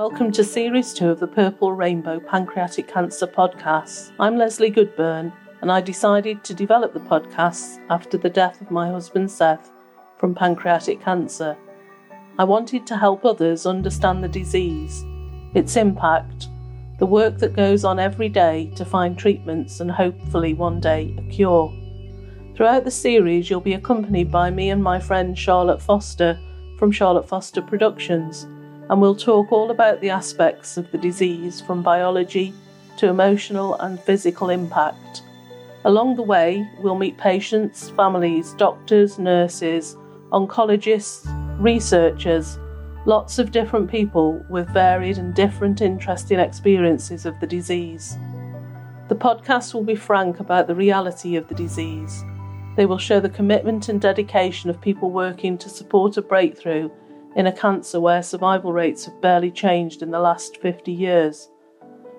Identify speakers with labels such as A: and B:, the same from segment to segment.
A: Welcome to Series 2 of the Purple Rainbow Pancreatic Cancer Podcast. I'm Leslie Goodburn, and I decided to develop the podcasts after the death of my husband Seth from pancreatic cancer. I wanted to help others understand the disease, its impact, the work that goes on every day to find treatments and hopefully one day a cure. Throughout the series, you'll be accompanied by me and my friend Charlotte Foster from Charlotte Foster Productions and we'll talk all about the aspects of the disease from biology to emotional and physical impact. Along the way, we'll meet patients, families, doctors, nurses, oncologists, researchers, lots of different people with varied and different interesting experiences of the disease. The podcast will be frank about the reality of the disease. They will show the commitment and dedication of people working to support a breakthrough in a cancer where survival rates have barely changed in the last 50 years.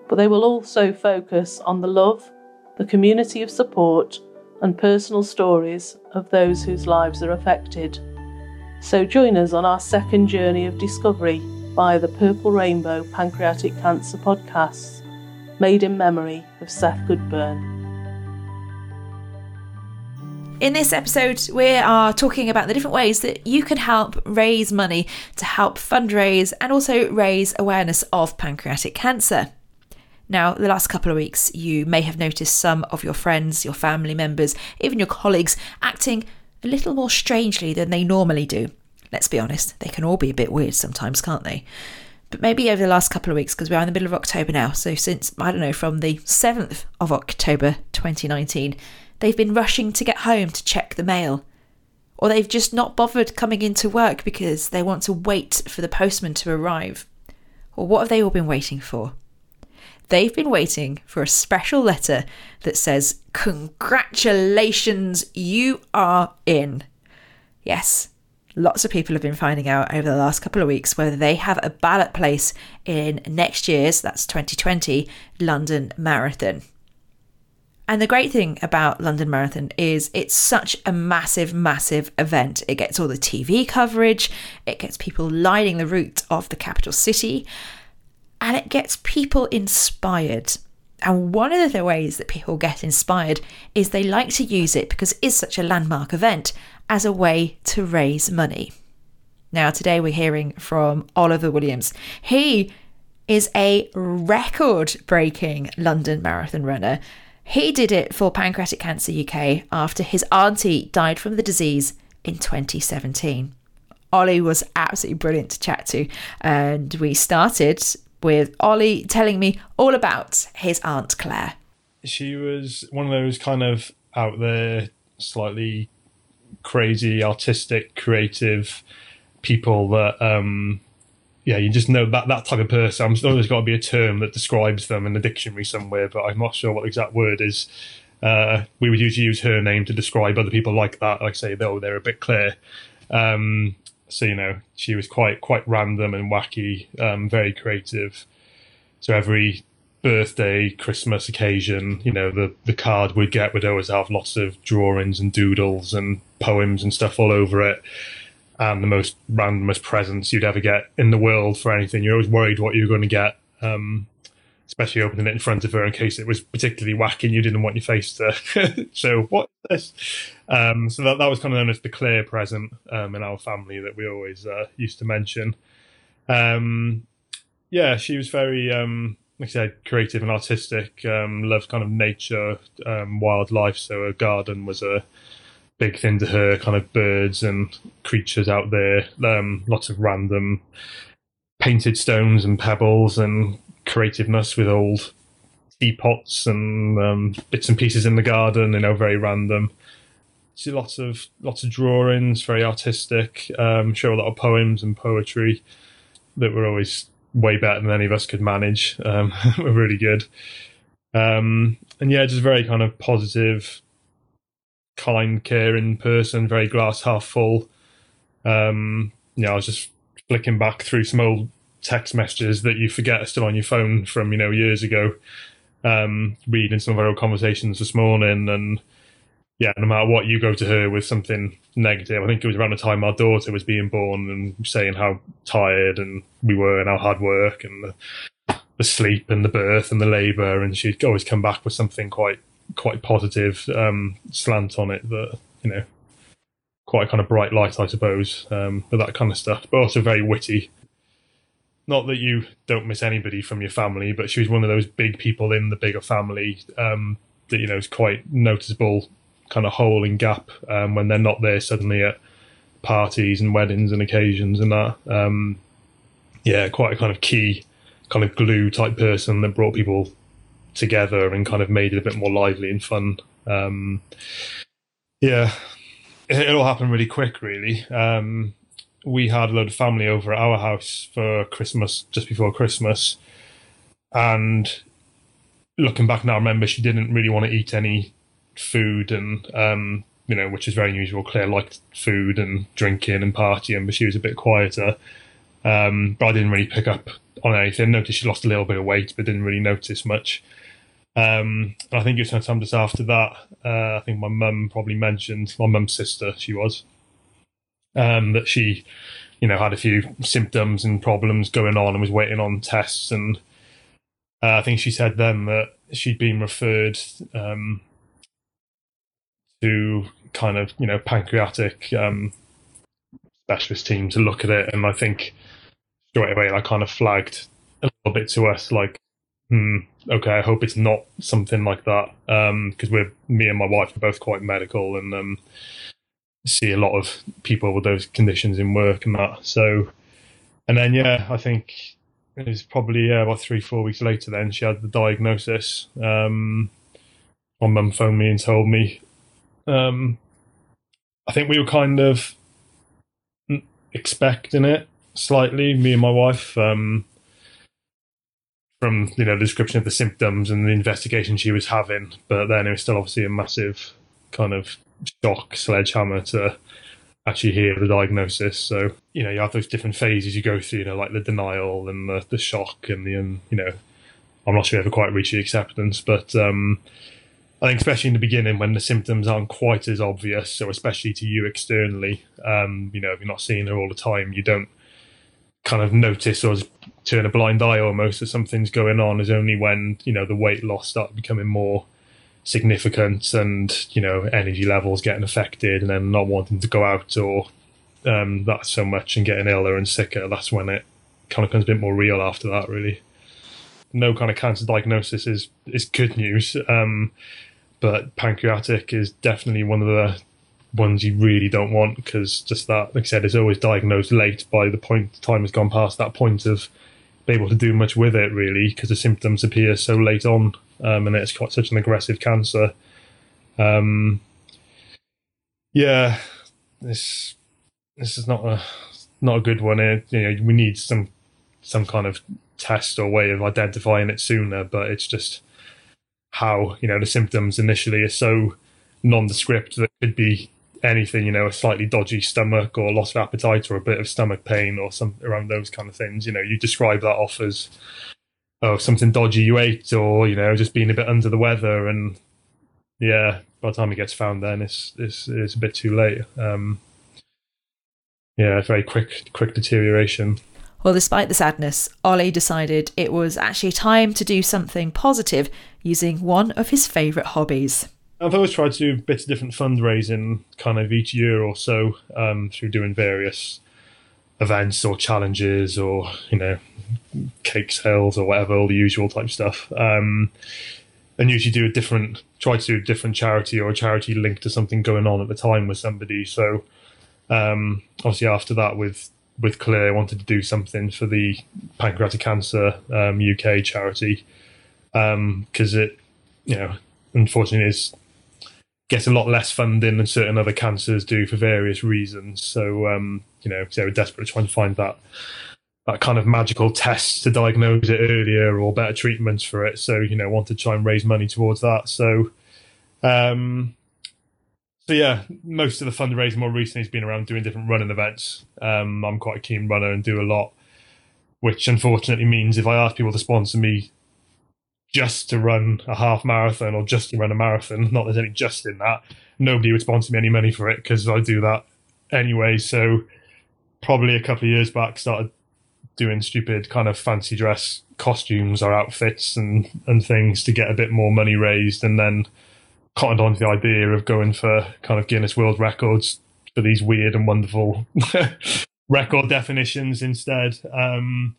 A: But they will also focus on the love, the community of support, and personal stories of those whose lives are affected. So join us on our second journey of discovery via the Purple Rainbow Pancreatic Cancer podcasts, made in memory of Seth Goodburn.
B: In this episode, we are talking about the different ways that you can help raise money to help fundraise and also raise awareness of pancreatic cancer. Now, the last couple of weeks, you may have noticed some of your friends, your family members, even your colleagues acting a little more strangely than they normally do. Let's be honest, they can all be a bit weird sometimes, can't they? But maybe over the last couple of weeks, because we're in the middle of October now, so since, I don't know, from the 7th of October 2019, They've been rushing to get home to check the mail. Or they've just not bothered coming into work because they want to wait for the postman to arrive. Or what have they all been waiting for? They've been waiting for a special letter that says, Congratulations, you are in. Yes, lots of people have been finding out over the last couple of weeks whether they have a ballot place in next year's, that's 2020, London Marathon. And the great thing about London Marathon is it's such a massive, massive event. It gets all the TV coverage, it gets people lining the route of the capital city, and it gets people inspired. And one of the ways that people get inspired is they like to use it because it is such a landmark event as a way to raise money. Now, today we're hearing from Oliver Williams. He is a record breaking London Marathon runner he did it for Pancreatic Cancer UK after his auntie died from the disease in 2017. Ollie was absolutely brilliant to chat to, and we started with Ollie telling me all about his aunt Claire.
C: She was one of those kind of out there, slightly crazy, artistic, creative people that um, yeah, you just know that that type of person. I'm sure there's got to be a term that describes them in the dictionary somewhere, but I'm not sure what the exact word is. Uh, we would usually use her name to describe other people like that. Like say, though they're a bit Claire. Um, so you know, she was quite quite random and wacky, um, very creative. So every birthday, Christmas occasion, you know, the the card we'd get would always have lots of drawings and doodles and poems and stuff all over it and the most randomest presents you'd ever get in the world for anything. You're always worried what you're going to get, um, especially opening it in front of her in case it was particularly wacky and you didn't want your face to show what this. Um, so that, that was kind of known as the Claire present um, in our family that we always uh, used to mention. Um, yeah, she was very, um, like I said, creative and artistic. Um, loved kind of nature, wildlife. So a garden was a big thing to her, kind of birds and creatures out there. Um, lots of random painted stones and pebbles and creativeness with old teapots and um, bits and pieces in the garden. You know, very random. See lots of lots of drawings, very artistic. Um, show a lot of poems and poetry that were always way better than any of us could manage. Um, were really good. Um, and yeah, just very kind of positive, kind, caring person, very glass half full. Um, yeah, I was just flicking back through some old text messages that you forget are still on your phone from you know years ago. Um, reading some of our old conversations this morning, and yeah, no matter what, you go to her with something negative. I think it was around the time our daughter was being born and saying how tired and we were and how hard work and the, the sleep and the birth and the labour, and she'd always come back with something quite quite positive um, slant on it that you know quite a kind of bright light, I suppose, um, with that kind of stuff, but also very witty. Not that you don't miss anybody from your family, but she was one of those big people in the bigger family um, that you know is quite noticeable kind of hole and gap um, when they're not there suddenly at parties and weddings and occasions and that. Um, yeah, quite a kind of key, kind of glue type person that brought people together and kind of made it a bit more lively and fun. Um, yeah, it, it, all happened really quick, really. Um, we had a load of family over at our house for Christmas, just before Christmas. And looking back now, I remember she didn't really want to eat any food and um, you know, which is very unusual. Claire liked food and drinking and partying, but she was a bit quieter. Um, but I didn't really pick up on anything. Noticed she lost a little bit of weight, but didn't really notice much. Um, I think it was sometime just after that. Uh, I think my mum probably mentioned my mum's sister. She was um, that she, you know, had a few symptoms and problems going on and was waiting on tests. And uh, I think she said then that she'd been referred um, to kind of you know pancreatic um, specialist team to look at it, and I think straight away I kind of flagged a little bit to us like, hmm, okay, I hope it's not something like that because um, we're me and my wife are both quite medical and um, see a lot of people with those conditions in work and that. So, and then yeah, I think it was probably yeah, about three four weeks later. Then she had the diagnosis. Um, my mum phoned me and told me um, I think we were kind of expecting it slightly, me and my wife, um, from you know the description of the symptoms and the investigation she was having. But then it was still obviously a massive kind of shock sledgehammer to actually hear the diagnosis. So you know you have those different phases you go through, you know, like the denial and the, the shock and the um, you know I'm not sure you ever quite reach the acceptance, but um, I think especially in the beginning when the symptoms aren't quite as obvious, so especially to you externally, um, you know, if you're not seeing her all the time, you don't kind of notice or turn a blind eye almost that something's going on. Is only when you know the weight loss start becoming more significant and you know energy levels getting affected, and then not wanting to go out or um, that so much and getting iller and sicker. That's when it kind of becomes a bit more real after that, really. No kind of cancer diagnosis is is good news. Um, but pancreatic is definitely one of the ones you really don't want because just that, like I said, it's always diagnosed late. By the point the time has gone past that point of being able to do much with it, really, because the symptoms appear so late on, um, and it's quite such an aggressive cancer. Um, yeah, this this is not a not a good one. It, you know, we need some some kind of test or way of identifying it sooner, but it's just how you know the symptoms initially are so nondescript that it could be anything, you know, a slightly dodgy stomach or loss of appetite or a bit of stomach pain or some around those kind of things. You know, you describe that off as oh something dodgy you ate or you know just being a bit under the weather and yeah, by the time it gets found, then it's it's, it's a bit too late. Um, yeah, very quick quick deterioration.
B: Well, despite the sadness, Ollie decided it was actually time to do something positive using one of his favourite hobbies.
C: I've always tried to do bits of different fundraising kind of each year or so um, through doing various events or challenges or, you know, cake sales or whatever, all the usual type stuff. Um, and usually do a different, try to do a different charity or a charity linked to something going on at the time with somebody. So, um, obviously after that with with Claire I wanted to do something for the pancreatic cancer um, UK charity because um, it, you know, unfortunately is gets a lot less funding than certain other cancers do for various reasons. So um, you know, they were desperate to find that that kind of magical test to diagnose it earlier or better treatments for it. So you know, want to try and raise money towards that. So um, so yeah, most of the fundraising more recently has been around doing different running events. Um, I'm quite a keen runner and do a lot, which unfortunately means if I ask people to sponsor me just to run a half marathon or just to run a marathon. Not there's any just in that. Nobody would sponsor me any money for it because I do that anyway. So probably a couple of years back, started doing stupid kind of fancy dress costumes or outfits and and things to get a bit more money raised, and then cottoned on to the idea of going for kind of Guinness World Records for these weird and wonderful record definitions instead. Um,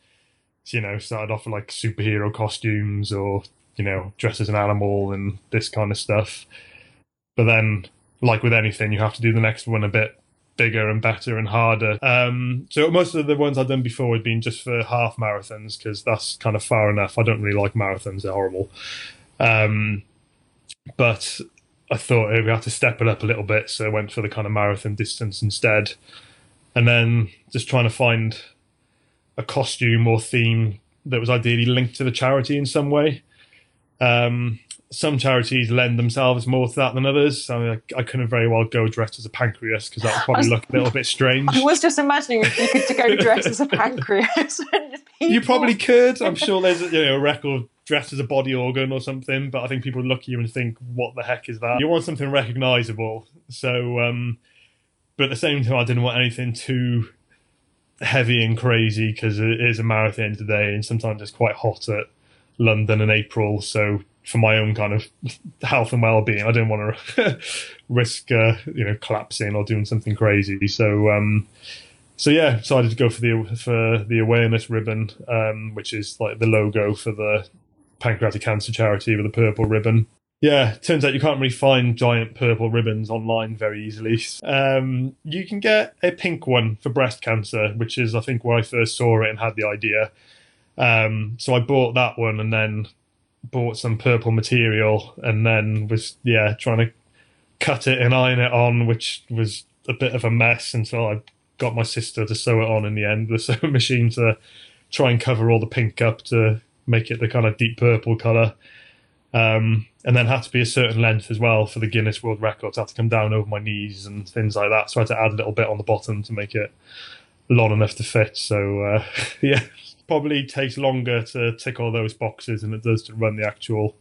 C: you know, started off with like superhero costumes or, you know, dress as an animal and this kind of stuff. But then, like with anything, you have to do the next one a bit bigger and better and harder. Um, so most of the ones I've done before had been just for half marathons because that's kind of far enough. I don't really like marathons; they're horrible. Um, but I thought we had to step it up a little bit, so I went for the kind of marathon distance instead. And then just trying to find a costume or theme that was ideally linked to the charity in some way. Um, some charities lend themselves more to that than others. I, mean, I, I couldn't very well go dressed as a pancreas because that would probably was, look a little bit strange.
D: I was just imagining if you could go dressed as a pancreas.
C: you probably could. I'm sure there's you know a record dressed as a body organ or something, but I think people look at you and think, "What the heck is that?" You want something recognizable. So, um, but at the same time, I didn't want anything too heavy and crazy because it is a marathon today, and sometimes it's quite hot at London in April. So for my own kind of health and well-being, I didn't want to risk uh, you know collapsing or doing something crazy. So um, so yeah, decided to go for the for the awareness ribbon, um, which is like the logo for the pancreatic cancer charity with a purple ribbon. Yeah, turns out you can't really find giant purple ribbons online very easily. Um, you can get a pink one for breast cancer, which is I think where I first saw it and had the idea. Um, so I bought that one and then bought some purple material and then was yeah trying to cut it and iron it on, which was a bit of a mess until I got my sister to sew it on in the end a sewing machine to try and cover all the pink up to make it the kind of deep purple color. Um, and then had to be a certain length as well for the Guinness World Records. I had to come down over my knees and things like that. So I had to add a little bit on the bottom to make it long enough to fit. So uh, yeah, probably takes longer to tick all those boxes than it does to run the actual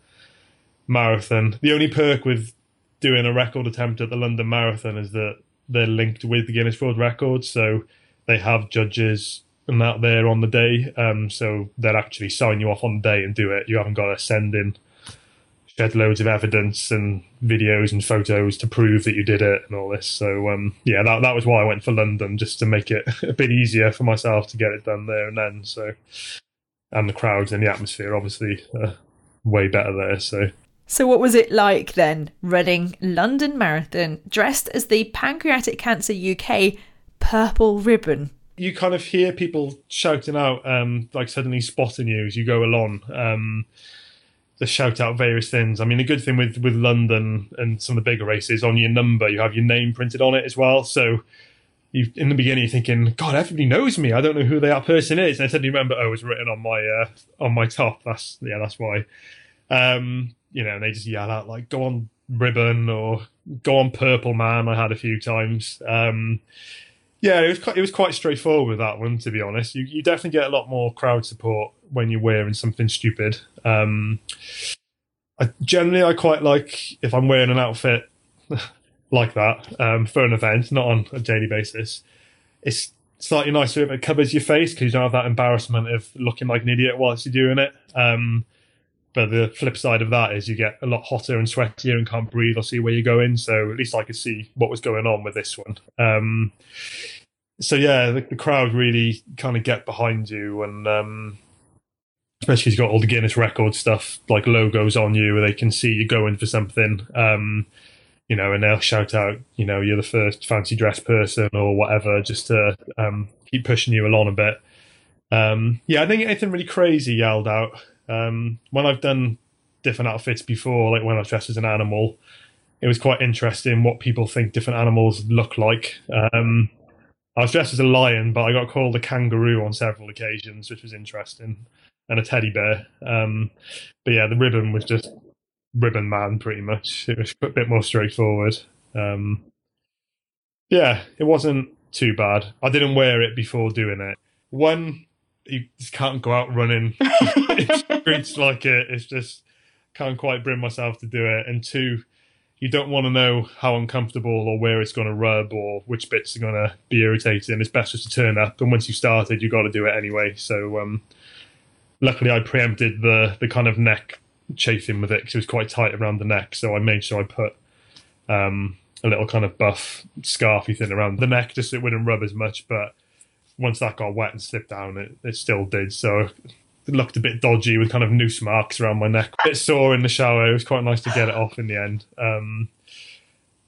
C: marathon. The only perk with doing a record attempt at the London Marathon is that they're linked with the Guinness World Records, so they have judges and that there on the day. Um, so they'll actually sign you off on the day and do it. You haven't got to send in shed loads of evidence and videos and photos to prove that you did it and all this. So um, yeah, that that was why I went for London just to make it a bit easier for myself to get it done there and then. So and the crowds and the atmosphere obviously uh, way better there. So.
B: So, what was it like then, running London Marathon dressed as the Pancreatic Cancer UK purple ribbon?
C: You kind of hear people shouting out, um, like suddenly spotting you as you go along. Um, to shout out various things. I mean, a good thing with with London and some of the bigger races on your number, you have your name printed on it as well. So you in the beginning you're thinking, God, everybody knows me. I don't know who that person is. And I suddenly remember, oh, was written on my uh, on my top. That's yeah, that's why. Um, you know, and they just yell out like, "Go on, ribbon," or "Go on, purple man." I had a few times. Um, yeah, it was quite, it was quite straightforward with that one. To be honest, you you definitely get a lot more crowd support when you're wearing something stupid. Um, I, generally, I quite like if I'm wearing an outfit like that um, for an event, not on a daily basis. It's slightly nicer if it covers your face because you don't have that embarrassment of looking like an idiot whilst you're doing it. Um, but the flip side of that is you get a lot hotter and sweatier and can't breathe or see where you're going. So at least I could see what was going on with this one. Um, so yeah, the, the, crowd really kind of get behind you, and um, especially if you've got all the Guinness record stuff like logos on you, where they can see you going for something. Um, you know, and they'll shout out, you know, you're the first fancy dress person or whatever, just to um, keep pushing you along a bit. Um, yeah, I think anything really crazy yelled out. Um, when I've done different outfits before, like when I dressed as an animal, it was quite interesting what people think different animals look like. Um, I was dressed as a lion, but I got called a kangaroo on several occasions, which was interesting, and a teddy bear. Um, but yeah, the ribbon was just ribbon man, pretty much. It was a bit more straightforward. Um, yeah, it wasn't too bad. I didn't wear it before doing it. One you just can't go out running. it's like it. It's just can't quite bring myself to do it. And two, you don't want to know how uncomfortable or where it's going to rub or which bits are going to be irritating. It's best just to turn up. And once you've started, you've got to do it anyway. So, um, luckily, I preempted the the kind of neck chafing with it because it was quite tight around the neck. So I made sure I put um, a little kind of buff scarfy thing around the neck just so it wouldn't rub as much. But once that got wet and slipped down, it, it still did. So it looked a bit dodgy with kind of noose marks around my neck. A bit sore in the shower. It was quite nice to get it off in the end. Um,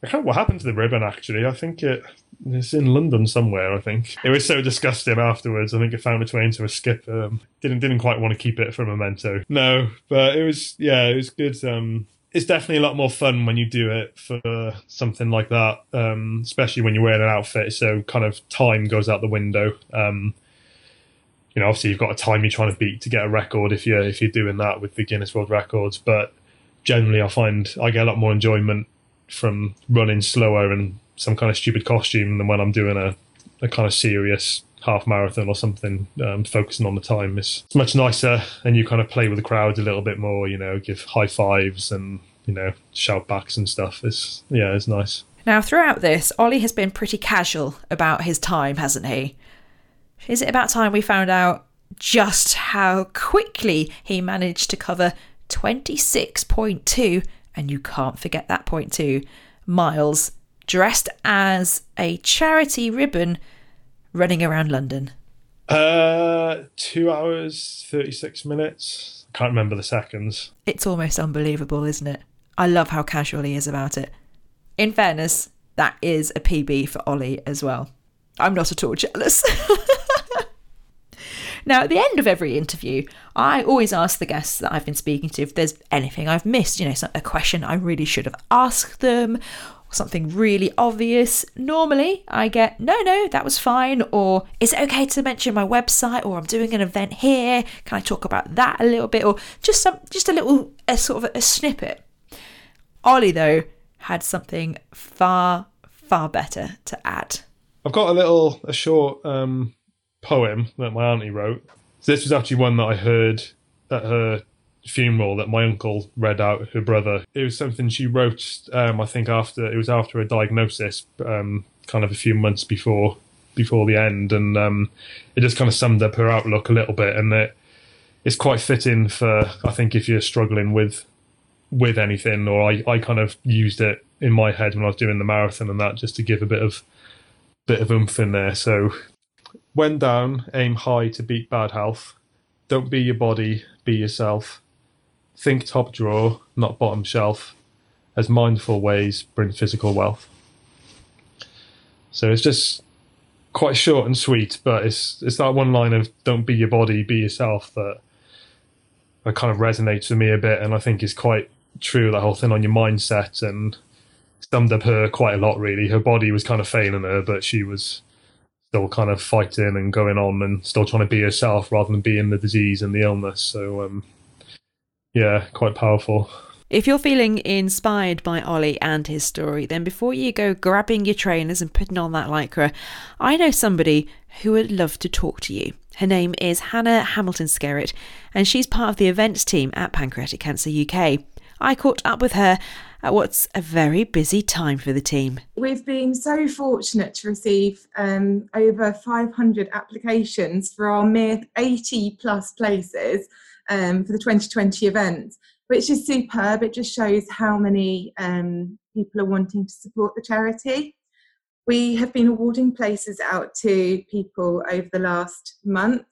C: I can't what happened to the ribbon actually. I think it it's in London somewhere. I think it was so disgusting afterwards. I think it found its way into a skip. Um, didn't didn't quite want to keep it for a memento. No, but it was yeah, it was good. Um, it's definitely a lot more fun when you do it for something like that, um, especially when you're wearing an outfit. So kind of time goes out the window. Um, you know, obviously you've got a time you're trying to beat to get a record if you're if you're doing that with the Guinness World Records. But generally, I find I get a lot more enjoyment from running slower and some kind of stupid costume than when I'm doing a, a kind of serious half marathon or something, um, focusing on the time. It's, it's much nicer, and you kind of play with the crowd a little bit more. You know, give high fives and you know shout backs and stuff. It's yeah, it's nice.
B: Now, throughout this, Ollie has been pretty casual about his time, hasn't he? Is it about time we found out just how quickly he managed to cover 26.2, and you can't forget that point too. miles dressed as a charity ribbon running around London?
C: Uh, two hours, 36 minutes. I can't remember the seconds.
B: It's almost unbelievable, isn't it? I love how casual he is about it. In fairness, that is a PB for Ollie as well. I'm not at all jealous. now, at the end of every interview, I always ask the guests that I've been speaking to if there's anything I've missed, you know, a question I really should have asked them, something really obvious, normally I get, no, no, that was fine, or is it okay to mention my website, or I'm doing an event here, can I talk about that a little bit, or just some, just a little, a sort of a, a snippet. Ollie, though, had something far, far better to add.
C: I've got a little, a short um, poem that my auntie wrote. So this was actually one that I heard at her funeral that my uncle read out her brother. It was something she wrote, um, I think after it was after a diagnosis, um, kind of a few months before before the end, and um, it just kind of summed up her outlook a little bit, and it, it's quite fitting for I think if you're struggling with with anything, or I, I kind of used it in my head when I was doing the marathon and that just to give a bit of bit of oomph in there. So when down, aim high to beat bad health. Don't be your body, be yourself think top drawer, not bottom shelf, as mindful ways bring physical wealth. So it's just quite short and sweet, but it's it's that one line of "Don't be your body, be yourself" that that kind of resonates with me a bit, and I think is quite true. That whole thing on your mindset and summed up her quite a lot. Really, her body was kind of failing her, but she was still kind of fighting and going on and still trying to be herself rather than being the disease and the illness. So um, yeah, quite powerful.
B: If you're feeling inspired by Ollie and his story, then before you go grabbing your trainers and putting on that lycra, I know somebody who would love to talk to you. Her name is Hannah Hamilton Skerritt, and she's part of the events team at Pancreatic Cancer UK. I caught up with her at what's a very busy time for the team.
E: We've been so fortunate to receive um, over 500 applications for our mere 80 plus places um, for the 2020 event, which is superb. It just shows how many um, people are wanting to support the charity. We have been awarding places out to people over the last month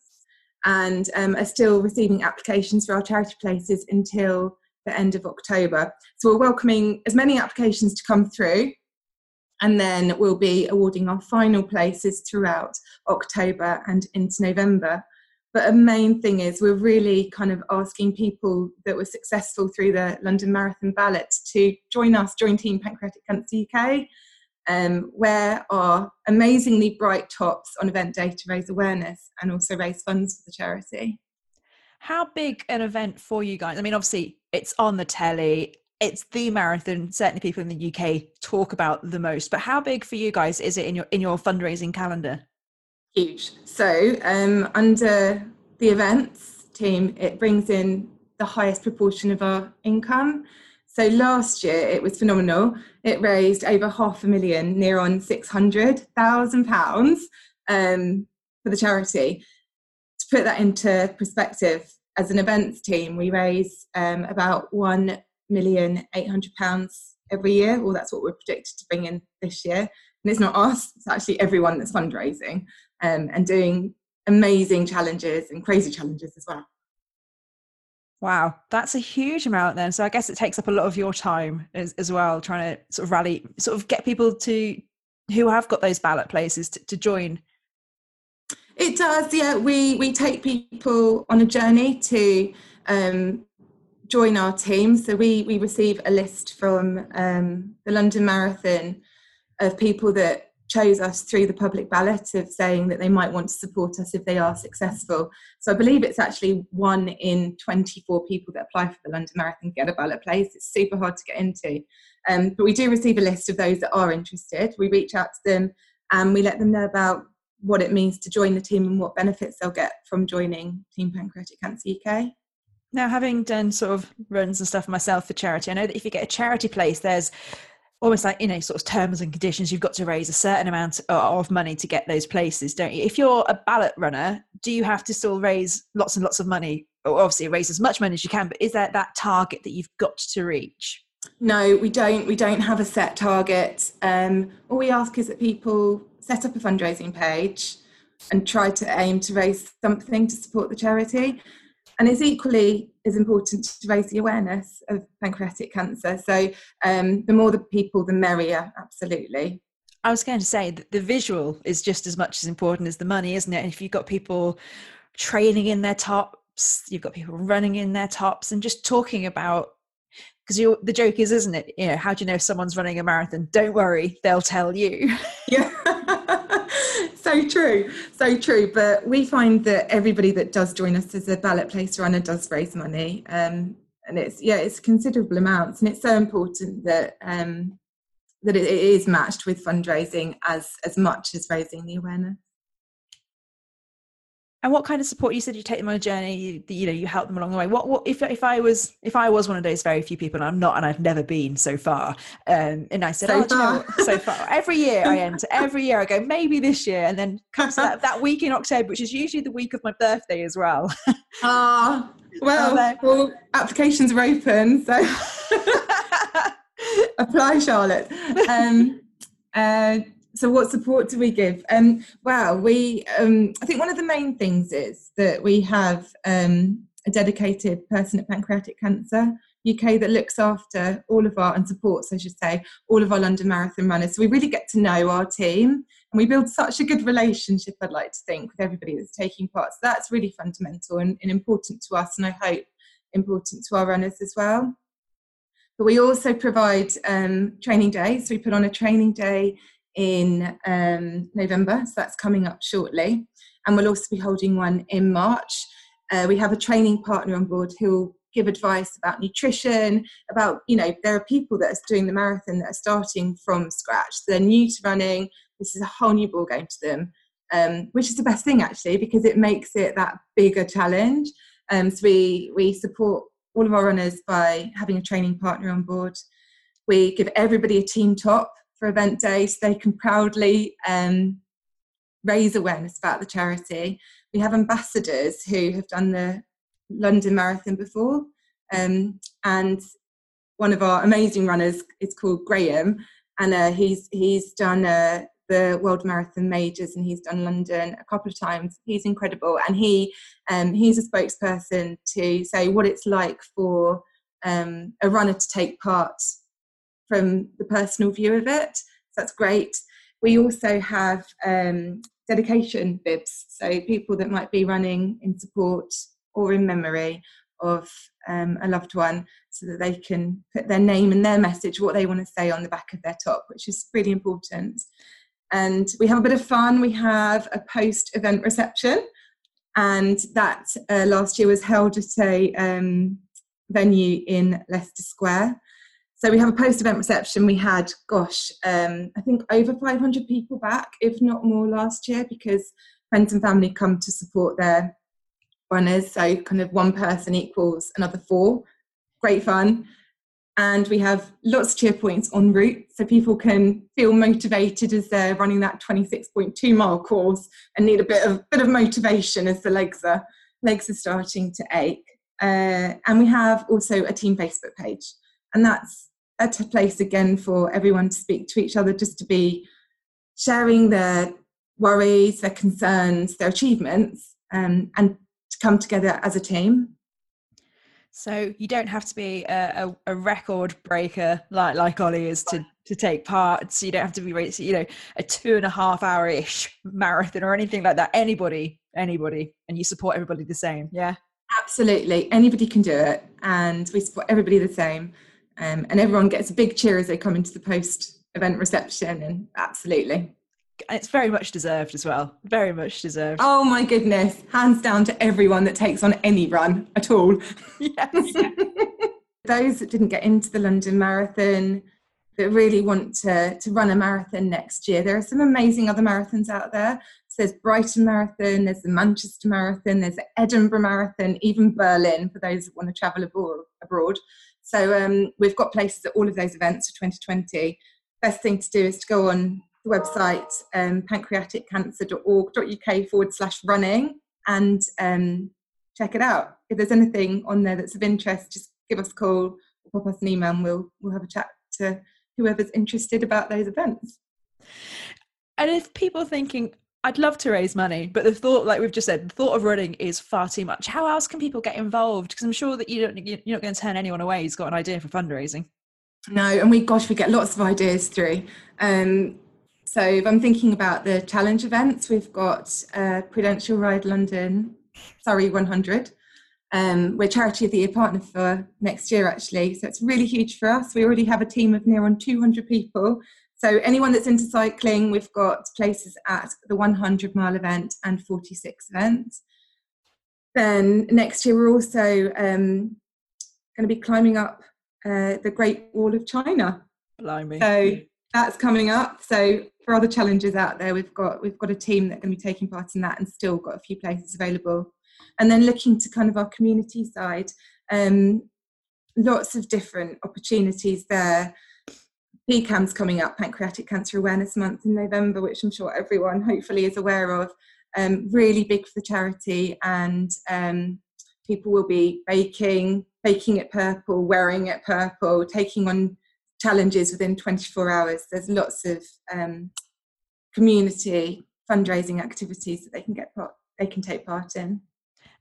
E: and um, are still receiving applications for our charity places until the end of October. So we're welcoming as many applications to come through and then we'll be awarding our final places throughout October and into November. But a main thing is we're really kind of asking people that were successful through the London Marathon ballot to join us, join Team Pancreatic Cancer UK, um, wear our amazingly bright tops on event day to raise awareness and also raise funds for the charity.
B: How big an event for you guys? I mean, obviously, it's on the telly, it's the marathon certainly people in the uk talk about the most but how big for you guys is it in your in your fundraising calendar
E: Huge. So um, under the events team, it brings in the highest proportion of our income. So last year it was phenomenal. It raised over half a million, near on six hundred thousand pounds um, for the charity. Put that into perspective, as an events team, we raise um, about one million eight hundred pounds every year. Well, that's what we're predicted to bring in this year. And it's not us; it's actually everyone that's fundraising um, and doing amazing challenges and crazy challenges as well.
B: Wow, that's a huge amount then. So I guess it takes up a lot of your time as, as well, trying to sort of rally, sort of get people to who have got those ballot places to, to join.
E: It does, yeah. We we take people on a journey to um, join our team. So we we receive a list from um, the London Marathon of people that chose us through the public ballot of saying that they might want to support us if they are successful. So I believe it's actually one in 24 people that apply for the London Marathon get a ballot place. It's super hard to get into. Um, but we do receive a list of those that are interested. We reach out to them and we let them know about what it means to join the team and what benefits they'll get from joining Team Pancreatic Cancer UK.
B: Now, having done sort of runs and stuff myself for charity, I know that if you get a charity place, there's almost like you know sort of terms and conditions you've got to raise a certain amount of money to get those places don't you? If you're a ballot runner do you have to still raise lots and lots of money? Or obviously raise as much money as you can but is there that target that you've got to reach?
E: No we don't. We don't have a set target. Um, all we ask is that people set up a fundraising page and try to aim to raise something to support the charity and it's equally as important to raise the awareness of pancreatic cancer. So um, the more the people, the merrier, absolutely.
B: I was going to say that the visual is just as much as important as the money, isn't it? And if you've got people training in their tops, you've got people running in their tops, and just talking about because the joke is, isn't it? You know, how do you know if someone's running a marathon? Don't worry, they'll tell you.
E: Yeah. So true, so true. But we find that everybody that does join us as a ballot place runner does raise money, um, and it's yeah, it's considerable amounts, and it's so important that um, that it is matched with fundraising as as much as raising the awareness.
B: And what kind of support? You said you take them on a journey. You, you know, you help them along the way. What, what if if I was if I was one of those very few people, and I'm not, and I've never been so far. Um, and I said, so oh, far. You know so far. Every year I enter. Every year I go, maybe this year, and then comes that, that week in October, which is usually the week of my birthday as well.
E: Ah, uh, well, uh, well, applications are open, so apply, Charlotte. Um, uh, so what support do we give? Um well we um i think one of the main things is that we have um a dedicated person at pancreatic cancer uk that looks after all of our and supports i should say all of our london marathon runners. So we really get to know our team and we build such a good relationship i'd like to think with everybody that's taking part. So that's really fundamental and, and important to us and i hope important to our runners as well. But we also provide um, training days. So we put on a training day in um, November, so that's coming up shortly. And we'll also be holding one in March. Uh, we have a training partner on board who will give advice about nutrition, about, you know, there are people that are doing the marathon that are starting from scratch. They're new to running. This is a whole new ball game to them, um, which is the best thing actually, because it makes it that bigger challenge. Um, so we, we support all of our runners by having a training partner on board. We give everybody a team top for event day so they can proudly um, raise awareness about the charity. We have ambassadors who have done the London Marathon before, um, and one of our amazing runners is called Graham, and uh, he's he's done uh, the World Marathon Majors and he's done London a couple of times. He's incredible, and he um, he's a spokesperson to say what it's like for um, a runner to take part from the personal view of it. So that's great. We also have um, dedication bibs, so people that might be running in support or in memory of um, a loved one so that they can put their name and their message, what they want to say on the back of their top, which is really important. And we have a bit of fun. We have a post event reception, and that uh, last year was held at a um, venue in Leicester Square. So we have a post-event reception. We had, gosh, um, I think over 500 people back, if not more, last year because friends and family come to support their runners. So kind of one person equals another four. Great fun. And we have lots of cheer points en route so people can feel motivated as they're running that 26.2 mile course and need a bit of bit of motivation as the legs are legs are starting to ache. Uh, and we have also a team Facebook page, and that's a place again for everyone to speak to each other, just to be sharing their worries, their concerns, their achievements, um, and to come together as a team.
B: So you don't have to be a, a, a, record breaker like like Ollie is to to take part. So you don't have to be you know a two and a half hour ish marathon or anything like that. Anybody, anybody, and you support everybody the same. Yeah,
E: absolutely. Anybody can do it, and we support everybody the same. Um, and everyone gets a big cheer as they come into the post event reception. And absolutely,
B: it's very much deserved as well. Very much deserved.
E: Oh my goodness. Hands down to everyone that takes on any run at all.
B: Yes.
E: Those that didn't get into the London Marathon, that really want to, to run a marathon next year, there are some amazing other marathons out there. So there's Brighton Marathon, there's the Manchester Marathon, there's the Edinburgh Marathon, even Berlin for those that want to travel abroad. So um, we've got places at all of those events for 2020. Best thing to do is to go on the website um, pancreaticcancer.org.uk forward slash running and um, check it out. If there's anything on there that's of interest, just give us a call or pop us an email and we'll, we'll have a chat to whoever's interested about those events.
B: And if people thinking, I'd love to raise money, but the thought, like we've just said, the thought of running is far too much. How else can people get involved? Because I'm sure that you don't, you're not going to turn anyone away who's got an idea for fundraising.
E: No, and we, gosh, we get lots of ideas through. Um, so if I'm thinking about the challenge events, we've got uh, Prudential Ride London, Surrey 100. Um, we're Charity of the Year partner for next year, actually. So it's really huge for us. We already have a team of near on 200 people. So anyone that's into cycling, we've got places at the 100 mile event and 46 events. Then next year, we're also um, going to be climbing up uh, the Great Wall of China.
B: Blimey.
E: So that's coming up. So for other challenges out there, we've got we've got a team that going to be taking part in that, and still got a few places available. And then looking to kind of our community side, um, lots of different opportunities there. PCAM's coming up, Pancreatic Cancer Awareness Month in November, which I'm sure everyone hopefully is aware of. Um, really big for the charity, and um, people will be baking, baking it purple, wearing it purple, taking on challenges within 24 hours. There's lots of um, community fundraising activities that they can get part, they can take part in.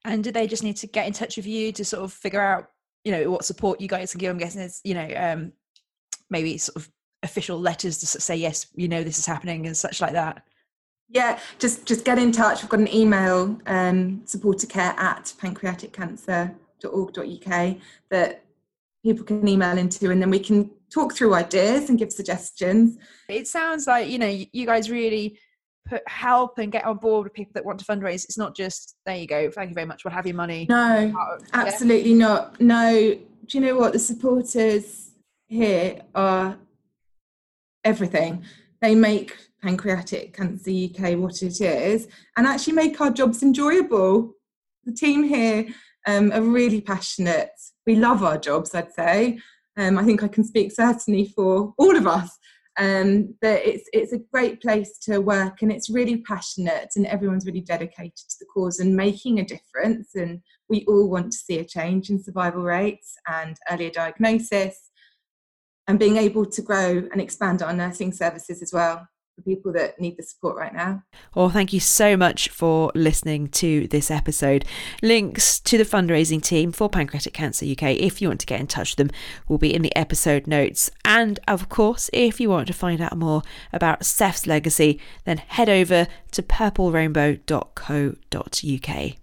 B: And do they just need to get in touch with you to sort of figure out, you know, what support you guys can give? I'm guessing it's, you know, um, maybe sort of official letters to say yes, you know, this is happening and such like that.
E: Yeah, just just get in touch. We've got an email, um, supportercare at pancreaticcancer.org.uk that people can email into, and then we can talk through ideas and give suggestions.
B: It sounds like you know you guys really put help and get on board with people that want to fundraise. It's not just there you go, thank you very much, we'll have your money.
E: No, absolutely yeah. not. No, do you know what the supporters here are everything. They make pancreatic cancer UK what it is and actually make our jobs enjoyable. The team here um, are really passionate. We love our jobs, I'd say. Um, I think I can speak certainly for all of us. Um, but it's it's a great place to work and it's really passionate and everyone's really dedicated to the cause and making a difference. And we all want to see a change in survival rates and earlier diagnosis and being able to grow and expand our nursing services as well for people that need the support right now.
B: Well, thank you so much for listening to this episode. Links to the fundraising team for Pancreatic Cancer UK, if you want to get in touch with them, will be in the episode notes. And of course, if you want to find out more about Seth's legacy, then head over to purplerainbow.co.uk.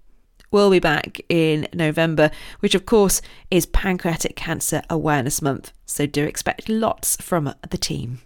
B: We'll be back in November, which of course is Pancreatic Cancer Awareness Month, so do expect lots from the team.